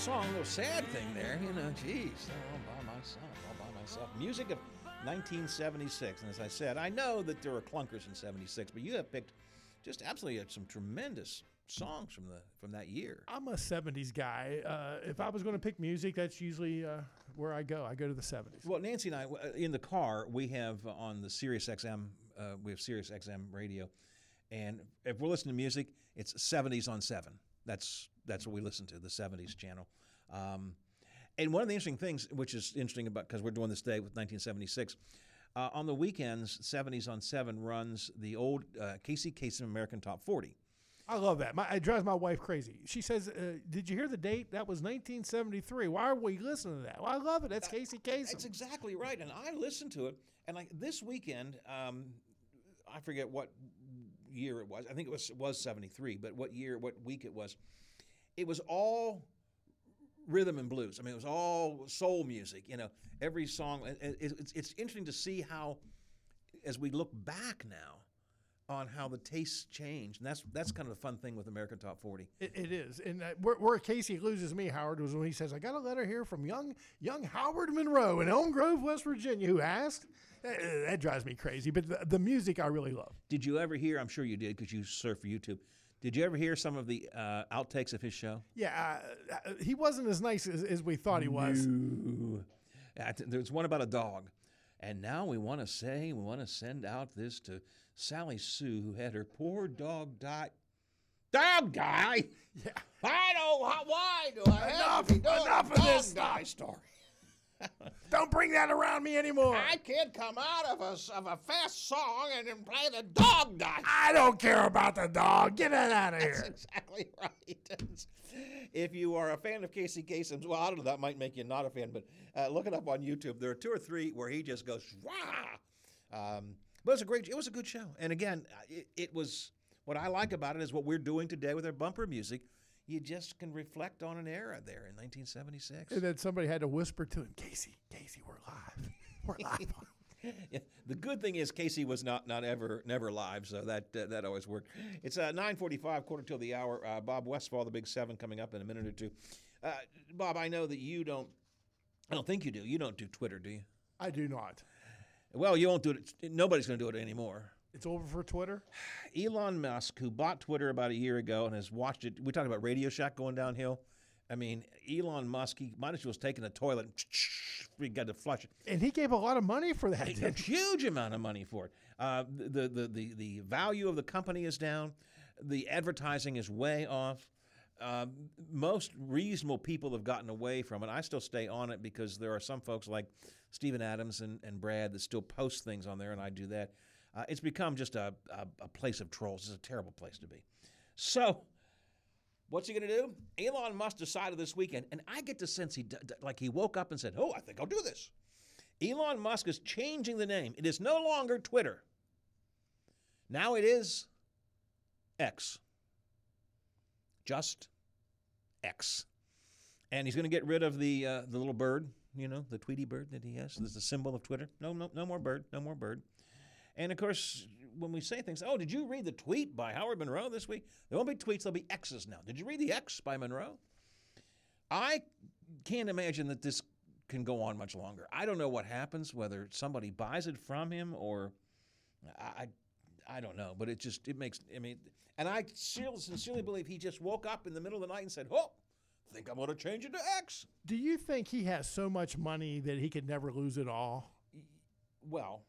Speaker 3: Song, a little sad thing there, you know. Jeez, all by myself, all by myself. Music of 1976, and as I said, I know that there were clunkers in '76, but you have picked just absolutely some tremendous songs from the from that year.
Speaker 4: I'm a 70s guy. Uh, if I was going to pick music, that's usually uh, where I go. I go to the 70s.
Speaker 3: Well, Nancy and I, uh, in the car, we have on the Sirius XM, uh, we have Sirius XM radio, and if we're listening to music, it's 70s on seven. That's that's what we listen to, the 70s channel. Um, and one of the interesting things, which is interesting about because we're doing this day with 1976, uh, on the weekends, 70s on seven runs the old uh, Casey Kasem American Top 40.
Speaker 4: I love that. My, it drives my wife crazy. She says, uh, "Did you hear the date? That was 1973. Why are we listening to that? Well, I love it. That's Casey Kasem.
Speaker 3: That's exactly right. And I listened to it. And like this weekend, um, I forget what year it was. I think it was was seventy three. But what year, what week it was? It was all rhythm and blues. I mean, it was all soul music. You know, every song. it- it- It's, it's interesting to see how, as we look back now, on how the tastes change, and that's that's kind of the fun thing with American Top Forty.
Speaker 4: It, it is, and uh, where, where Casey loses me, Howard, was when he says, "I got a letter here from young young Howard Monroe in Elm Grove, West Virginia, who asked." Uh, that drives me crazy. But the, the music I really love.
Speaker 3: Did you ever hear? I'm sure you did because you surf YouTube. Did you ever hear some of the uh, outtakes of his show?
Speaker 4: Yeah, uh, uh, he wasn't as nice as, as we thought he was.
Speaker 3: No. Uh, th- There's one about a dog. And now we want to say, we want to send out this to Sally Sue, who had her poor dog die. Dog die? [laughs]
Speaker 4: Yeah.
Speaker 3: I don't, why- why do I have
Speaker 4: Enough- enough of this
Speaker 3: dog die story?
Speaker 4: Don't bring that around me anymore.
Speaker 3: I can't come out of a, of a fast song and then play the dog die.
Speaker 4: I don't care about the dog. Get it out of here.
Speaker 3: That's exactly [laughs] right. if you are a fan of Casey Kasem's, well, I don't know, that might make you not a fan, but uh, look it up on YouTube. There are two or three where he just goes, Wah! Um, but it was a great, it was a good show. And again, uh, it, it was, what I like about it is what we're doing today with our bumper music. You just can reflect on an era there in 1976.
Speaker 4: And then somebody had to whisper to him, Casey, Casey, we're live. [laughs] We're live. [laughs]
Speaker 3: Yeah, the good thing is Casey was not not ever never live, so that uh, that always worked. It's uh, nine forty five, quarter till the hour. Uh, Bob Westfall, the Big Seven, coming up in a minute or two. Uh, Bob, I know that you don't. I don't think you do. You don't do Twitter, do you?
Speaker 4: I do not.
Speaker 3: Well, you won't do it. Nobody's going to do it anymore.
Speaker 4: It's over for Twitter.
Speaker 3: Elon Musk, who bought Twitter about a year ago and has watched it. We talked about Radio Shack going downhill. I mean, Elon Musk, he might as well have taken a toilet. and [laughs] We got to flush it.
Speaker 4: And he gave a lot of money for that.
Speaker 3: a
Speaker 4: didn't
Speaker 3: huge amount of money for it. Uh, the, the, the, the value of the company is down. The advertising is way off. um, most reasonable people have gotten away from it. I still stay on it because there are some folks like Stephen Adams and, and Brad that still post things on there, and I do that. Uh, it's become just a, a, a place of trolls. It's a terrible place to be. So, what's he going to do? Elon Musk decided this weekend, and I get the sense he d- d- like he woke up and said, "Oh, I think I'll do this." Elon Musk is changing the name. It is no longer Twitter. Now it is X. Just X. And he's going to get rid of the uh, the little bird, you know, the Tweety bird that he has. There's a symbol of Twitter. No, no, no more bird. No more bird. And of course, when we say things, oh, did you read the tweet by Howard Monroe this week? There won't be tweets, there'll be X's now. Did you read the X by Monroe? I can't imagine that this can go on much longer. I don't know what happens, whether somebody buys it from him or I, I don't know. But it just it makes. I mean, and I sincerely believe he just woke up in the middle of the night and said, "Oh, think I'm going to change it to X."
Speaker 4: Do you think he has so much money that he could never lose it all?
Speaker 3: Well,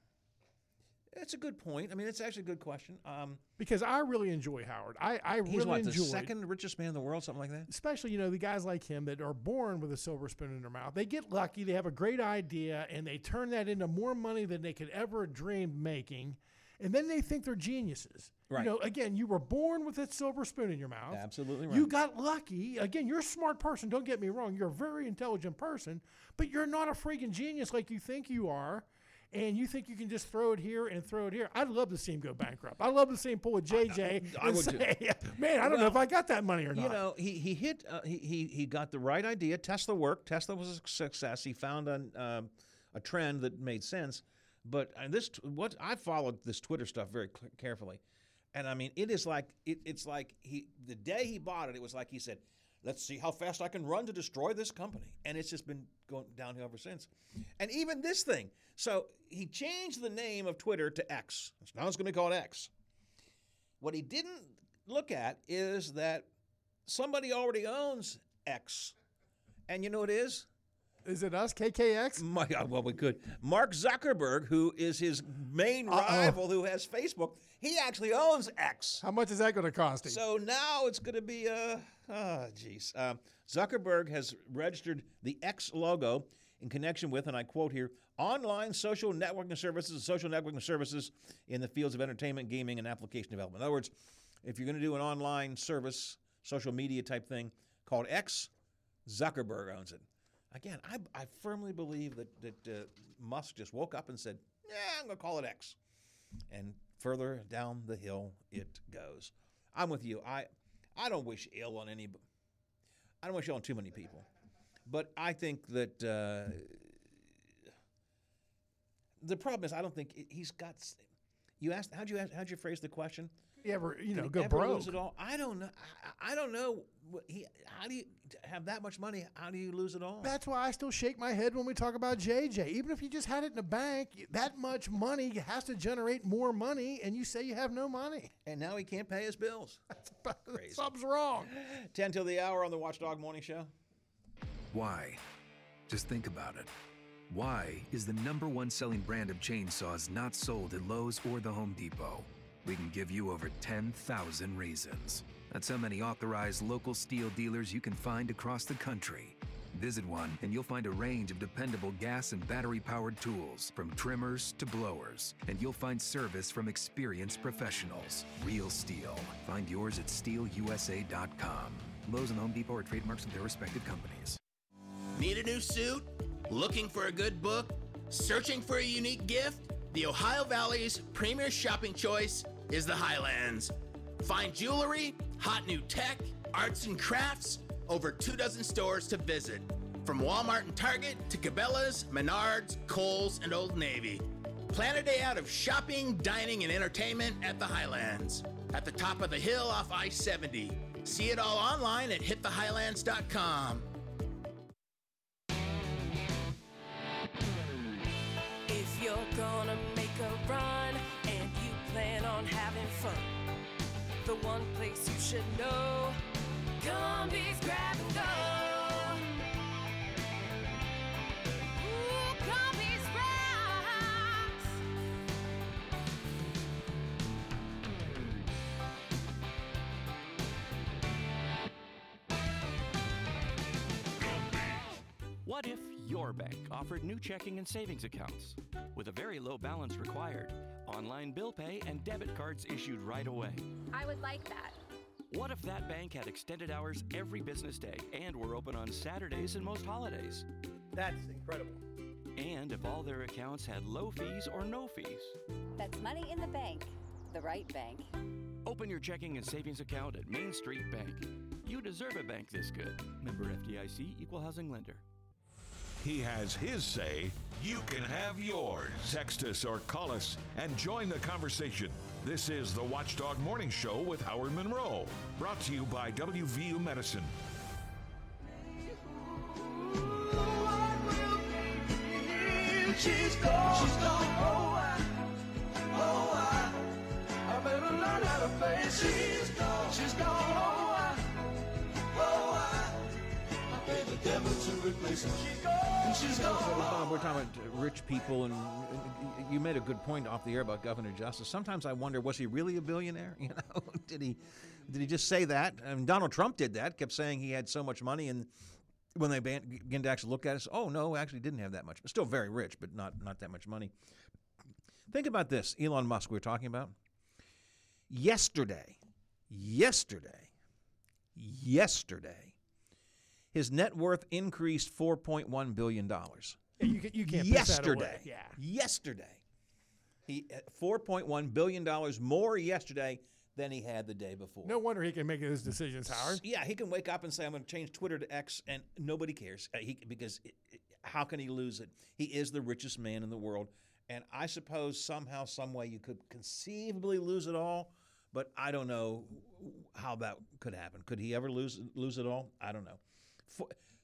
Speaker 3: it's a good point. I mean, it's actually a good question. Um,
Speaker 4: because I really enjoy Howard. I, I
Speaker 3: he's
Speaker 4: really
Speaker 3: what,
Speaker 4: enjoy
Speaker 3: the second richest man in the world, something like that.
Speaker 4: especially you know the guys like him that are born with a silver spoon in their mouth. They get lucky, they have a great idea, and they turn that into more money than they could ever dream making, and then they think they're geniuses.
Speaker 3: Right.
Speaker 4: You know, again, you were born with that silver spoon in your mouth.
Speaker 3: Absolutely right.
Speaker 4: You got lucky. Again, you're a smart person. Don't get me wrong. You're a very intelligent person, but you're not a freaking genius like you think you are. And you think you can just throw it here and throw it here? I'd love to see him go bankrupt. I'd love to see him pull a JJ
Speaker 3: I
Speaker 4: and
Speaker 3: would too.
Speaker 4: say, [laughs] "Man, I don't know if I got that money or not."
Speaker 3: You know, he he hit uh, he, he he got the right idea. Tesla worked. Tesla was a success. He found an, um, a trend that made sense. But uh, this what I followed this Twitter stuff very carefully, and I mean it is like it, it's like he the day he bought it, it was like he said, "Let's see how fast I can run to destroy this company," and it's just been going downhill ever since. And even this thing, so he changed the name of Twitter to X. Now it's going to be called X. What he didn't look at is that somebody already owns X. And you know what it is?
Speaker 4: Is it us, KKX?
Speaker 3: My God, well, we could. Mark Zuckerberg, who is his main
Speaker 4: Uh-oh.
Speaker 3: rival, who has Facebook, he actually owns X.
Speaker 4: How much is that going to cost him?
Speaker 3: So now it's going to be, uh, oh, geez. Um, Zuckerberg has registered the X logo in connection with, and I quote here, online social networking services and social networking services in the fields of entertainment, gaming, and application development. In other words, if you're going to do an online service, social media type thing called X, Zuckerberg owns it. Again, I, I firmly believe that, that uh, Musk just woke up and said, yeah, I'm going to call it X. And further down the hill it goes. I'm with you. I, I don't wish ill on any, I don't wish ill on too many people. But I think that uh, the problem is I don't think he's got. You asked how'd you how'd you phrase the question?
Speaker 4: You ever, you know,
Speaker 3: he
Speaker 4: go broke?
Speaker 3: Lose it all? I don't know. I, I don't know. He, how do you have that much money? How do you lose it all?
Speaker 4: That's why I still shake my head when we talk about JJ. Even if you just had it in the bank, that much money has to generate more money, and you say you have no money.
Speaker 3: And now he can't pay his bills. [laughs] That's crazy. [laughs]
Speaker 4: Something's wrong.
Speaker 3: 10 till the hour on the Watchdog Morning Show.
Speaker 11: Why? Just think about it. Why is the number one selling brand of chainsaws not sold at Lowe's or the Home Depot? We can give you over 10,000 reasons. That's how many authorized local Stihl dealers you can find across the country. Visit one and you'll find a range of dependable gas and battery powered tools, from trimmers to blowers. And you'll find service from experienced professionals. Real Stihl. Find yours at stihlusa.com. Lowe's and Home Depot are trademarks of their respective companies.
Speaker 12: Need a new suit? Looking for a good book? Searching for a unique gift? The Ohio Valley's premier shopping choice is the Highlands. Find jewelry, hot new tech, arts and crafts, over two dozen stores to visit. From Walmart and Target to Cabela's, Menards, Kohl's, and Old Navy. Plan a day out of shopping, dining, and entertainment at the Highlands. At the top of the hill off I 70. See it all online at hitthehighlands.com.
Speaker 13: If you're gonna make a run around having fun. The one place you should know. Gumby's grab and go.
Speaker 14: What if your bank offered new checking and savings accounts with a very low balance required? Online bill pay, and debit cards issued right away?
Speaker 15: I would like that.
Speaker 14: What if that bank had extended hours every business day and were open on Saturdays and most holidays?
Speaker 16: That's incredible.
Speaker 14: And if all their accounts had low fees or no fees?
Speaker 17: That's money in the bank, the right bank.
Speaker 14: Open your checking and savings account at Main Street Bank. You deserve a bank this good. Member FDIC, Equal Housing Lender.
Speaker 1: He has his say. You can have yours. Text us or call us and join the conversation. This is the Watchdog Morning Show with Howard Monroe. Brought to you by WVU Medicine.
Speaker 9: She's gone. She's gone. Oh, I, oh, I, I better learn how to face. She's gone. She's gone. Oh, oh, replace her. She's gone. And she's gone.
Speaker 3: so, Bob, we're talking about rich people, and, and you made a good point off the air about Governor Justice. Sometimes I wonder, was he really a billionaire? [laughs] You know, did he did he just say that? I And Donald Trump did that, kept saying he had so much money, and when they began to actually look at us, oh no, actually didn't have that much. Still very rich, but not not that much money. Think about this, Elon Musk. We were talking about yesterday, yesterday, yesterday. His net worth increased four point one billion dollars.
Speaker 4: Yeah, you, you can't piss that away.
Speaker 3: yesterday.
Speaker 4: Yeah.
Speaker 3: Yesterday. He uh, four point one billion dollars more yesterday than he had the day before.
Speaker 4: No wonder he can make his decisions, Howard.
Speaker 3: Yeah, he can wake up and say, "I'm going to change Twitter to X," and nobody cares. Uh, he, because it, it- how can he lose it? He is the richest man in the world, and I suppose somehow, some way, you could conceivably lose it all. But I don't know how that could happen. Could he ever lose lose it all? I don't know.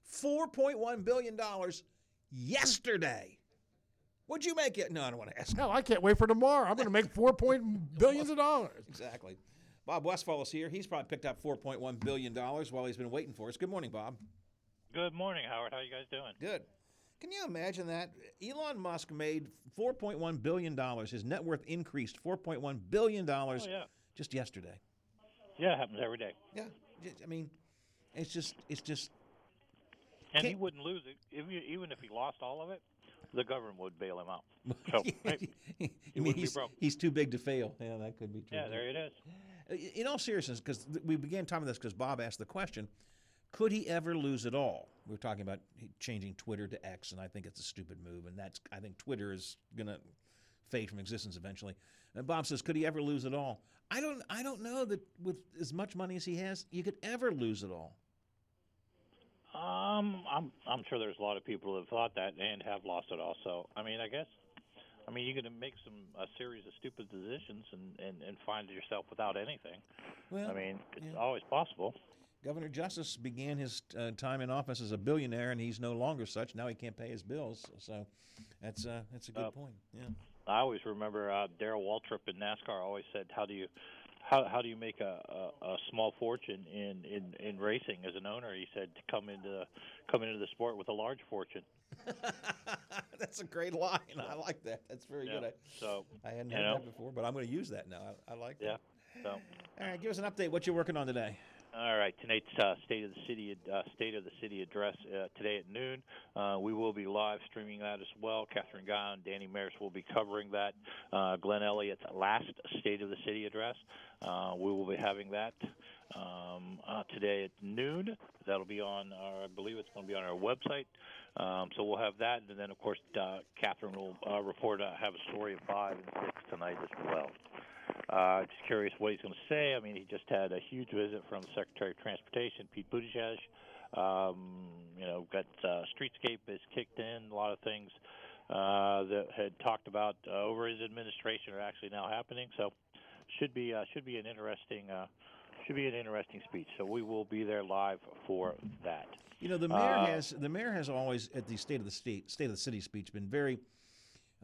Speaker 3: Four point one billion dollars yesterday. What'd you make it? No, I don't want to ask.
Speaker 4: Hell, I can't wait for tomorrow. I'm going to make four point [laughs] billions of dollars.
Speaker 3: Exactly. Bob Westfall is here. He's probably picked up $4.1 billion while he's been waiting for us. Good morning, Bob.
Speaker 18: Good morning, Howard. How are you guys doing?
Speaker 3: Good. Can you imagine that? Elon Musk made $4.1 billion. His net worth increased $4.1 billion
Speaker 18: Oh, yeah.
Speaker 3: just yesterday.
Speaker 18: Yeah, it happens every day.
Speaker 3: Yeah. I mean, it's just, it's just,
Speaker 18: And he wouldn't lose it if you, even if he lost all of it. The government would bail him out. [laughs] So maybe
Speaker 3: I
Speaker 18: he
Speaker 3: mean,
Speaker 18: wouldn't be
Speaker 3: he's,
Speaker 18: broke.
Speaker 3: he's too big to fail. Yeah, that could be true.
Speaker 18: Yeah, there it is.
Speaker 3: In all seriousness, because we began talking about this because Bob asked the question, could he ever lose it all? We were talking about changing Twitter to X, and I think it's a stupid move, and that's I think Twitter is gonna fade from existence eventually. And Bob says, could he ever lose it all? I don't. I don't know that with as much money as he has, you could ever lose it all.
Speaker 18: Um, I'm I'm sure there's a lot of people that have thought that and have lost it also. I mean, I guess, I mean, you're going to make some a series of stupid decisions and and and find yourself without anything.
Speaker 3: Well,
Speaker 18: I mean, it's
Speaker 3: yeah.
Speaker 18: always possible.
Speaker 3: Governor Justice began his uh, time in office as a billionaire, and he's no longer such. Now he can't pay his bills, so that's uh, that's a good
Speaker 18: Uh,
Speaker 3: point. Yeah.
Speaker 18: I always remember uh, Darrell Waltrip in NASCAR always said, "How do you, how how do you make a, a, a small fortune in, in, in racing as an owner?" He said, "To come into come into the sport with a large fortune." [laughs]
Speaker 3: That's a great line. I like that. That's very
Speaker 18: Yeah.
Speaker 3: good. I,
Speaker 18: So
Speaker 3: I hadn't heard
Speaker 18: know,
Speaker 3: that before, but I'm going to use that now. I, I like
Speaker 18: Yeah.
Speaker 3: that.
Speaker 18: So.
Speaker 3: All right, give us an update. What you working on today?
Speaker 18: All right, tonight's uh, state of the city uh, state of the city address uh, today at noon. Uh, we will be live streaming that as well. Catherine Guy and Danny Maris will be covering that. Uh, Glenn Elliott's last state of the city address. Uh, we will be having that um, uh, today at noon. That'll be on our, I believe it's going to be on our website. Um, so we'll have that, and then of course uh, Catherine will report have a story of five and six tonight as well. Uh, just curious what he's going to say. I mean, he just had a huge visit from Secretary of Transportation, Pete Buttigieg. Um, you know, got uh, Streetscape has kicked in. A lot of things uh, that had talked about uh, over his administration are actually now happening. So, should be uh, should be an interesting uh, should be an interesting speech. So we will be there live for that.
Speaker 3: You know, the mayor
Speaker 18: Uh,
Speaker 3: has the mayor has always at the state of the state state of the city speech been very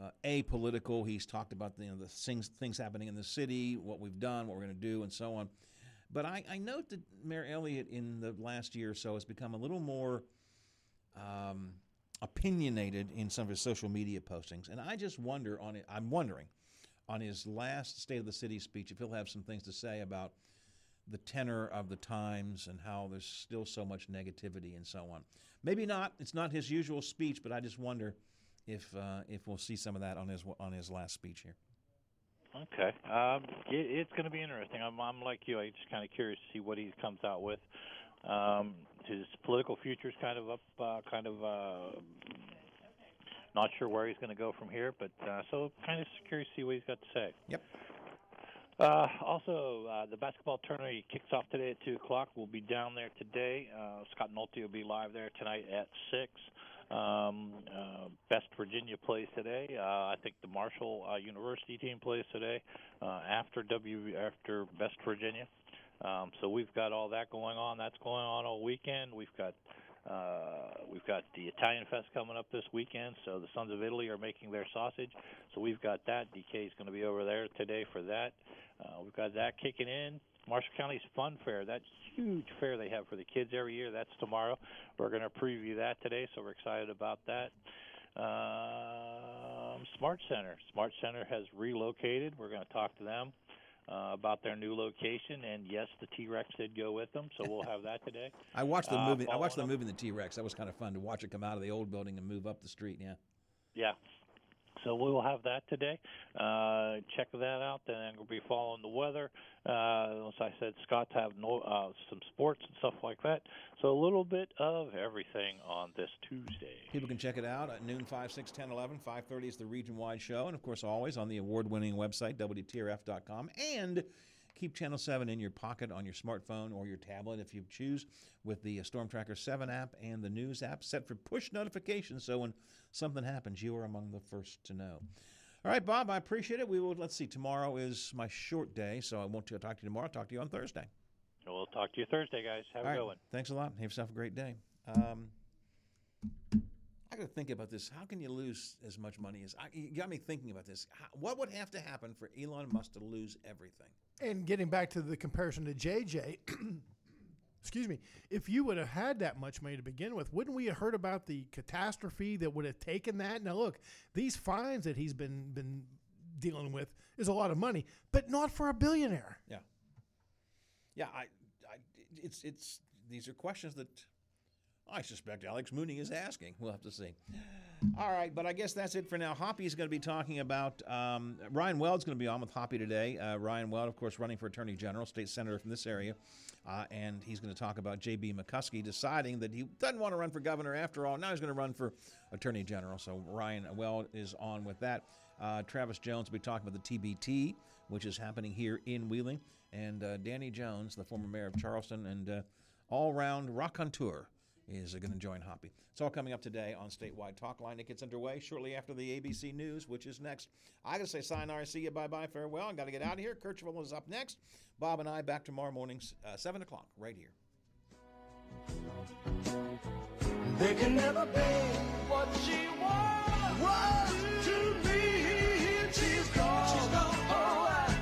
Speaker 3: uh, apolitical. He's talked about the, you know, the things things happening in the city, what we've done, what we're going to do, and so on. But I, I note that Mayor Elliott in the last year or so has become a little more um, opinionated in some of his social media postings, and I just wonder on it. I'm wondering on his last State of the City speech if he'll have some things to say about the tenor of the times and how there's still so much negativity and so on. Maybe not. It's not his usual speech, but I just wonder if uh, if we'll see some of that on his on his last speech here.
Speaker 18: Okay, um, it, it's going to be interesting. I'm, I'm like you. I'm just kind of curious to see what he comes out with. Um, his political future is kind of up, uh, kind of uh, not sure where he's going to go from here, but uh, so kind of curious to see what he's got to say.
Speaker 3: Yep.
Speaker 18: Uh, also, uh, the basketball tournament kicks off today at two o'clock. We'll be down there today. Uh, Scott Nolte will be live there tonight at six. Um, uh, Best Virginia plays today. Uh, I think the Marshall uh, University team plays today uh, after W after Best Virginia. Um, so we've got all that going on. That's going on all weekend. We've got uh, we've got the Italian Fest coming up this weekend. So the Sons of Italy are making their sausage. So we've got that. DK is going to be over there today for that. Uh, we've got that kicking in. Marshall County's Fun Fair, that huge fair they have for the kids every year, that's tomorrow. We're going to preview that today, so we're excited about that. Um, Smart Center. Smart Center has relocated. We're going to talk to them uh, about their new location, and yes, the T Rex did go with them, so we'll have that today. [laughs]
Speaker 3: I watched them
Speaker 18: Uh.
Speaker 3: I watched them moving the T Rex. That was kind of fun to watch it come out of the old building and move up the street. Yeah.
Speaker 18: Yeah. So we will have that today. Uh, check that out. Then we'll be following the weather. Uh, as I said, Scott's have no, uh, some sports and stuff like that. So a little bit of everything on this Tuesday.
Speaker 3: People can check it out at noon, 5, 6, 10, 11. 5.30 is the region-wide show. And, of course, always on the award-winning website, WTRF.com. And keep Channel 7 in your pocket on your smartphone or your tablet if you choose with the uh, Storm Tracker 7 app and the News app set for push notifications so when something happens, you are among the first to know. All right, Bob, I appreciate it. We will, let's see, tomorrow is my short day, so I won't talk to you tomorrow. I'll talk to you on Thursday.
Speaker 18: We'll talk to you Thursday, guys. Have
Speaker 3: All
Speaker 18: a
Speaker 3: right.
Speaker 18: good one.
Speaker 3: Thanks a lot. Have yourself a great day. Um, I got to think about this. How can you lose as much money as I, you got me thinking about this? How, what would have to happen for Elon Musk to lose everything?
Speaker 4: And getting back to the comparison to JJ, [clears throat] excuse me, if you would have had that much money to begin with, wouldn't we have heard about the catastrophe that would have taken that? Now, look, these fines that he's been been dealing with is a lot of money, but not for a billionaire.
Speaker 3: Yeah. Yeah, I, I, it's, it's, these are questions that I suspect Alex Mooney is asking. We'll have to see. All right, but I guess that's it for now. Hoppy is going to be talking about um, Ryan Weld's going to be on with Hoppy today. Uh, Ryan Weld, of course, running for Attorney General, state senator from this area, uh, and he's going to talk about J.B. McCuskey deciding that he doesn't want to run for governor after all. Now he's going to run for Attorney General. So Ryan Weld is on with that. Uh, Travis Jones will be talking about the TBT, which is happening here in Wheeling, and uh, Danny Jones, the former mayor of Charleston, and uh, all-round raconteur is going to join Hoppy. It's all coming up today on Statewide Talk Line. It gets underway shortly after the ABC News, which is next. I got to say sayonara, see you, bye bye, farewell. I got to get out of here. Kercheval is up next. Bob and I back tomorrow morning, uh, 7 o'clock, right here.
Speaker 9: They can never be what she was, was to me. She's gone. She's gone. Oh, I,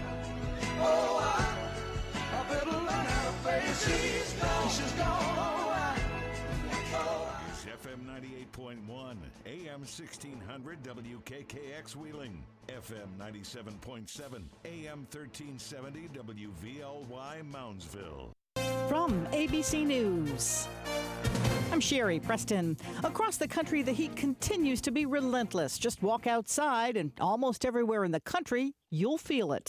Speaker 9: oh, I, I better learn how to face. She's gone. She's gone.
Speaker 1: FM 98.1, AM 1600 WKKX Wheeling, FM 97.7, AM 1370 WVLY Moundsville.
Speaker 15: From ABC News. I'm Sherri Preston. Across the country, the heat continues to be relentless. Just walk outside, and almost everywhere in the country, you'll feel it.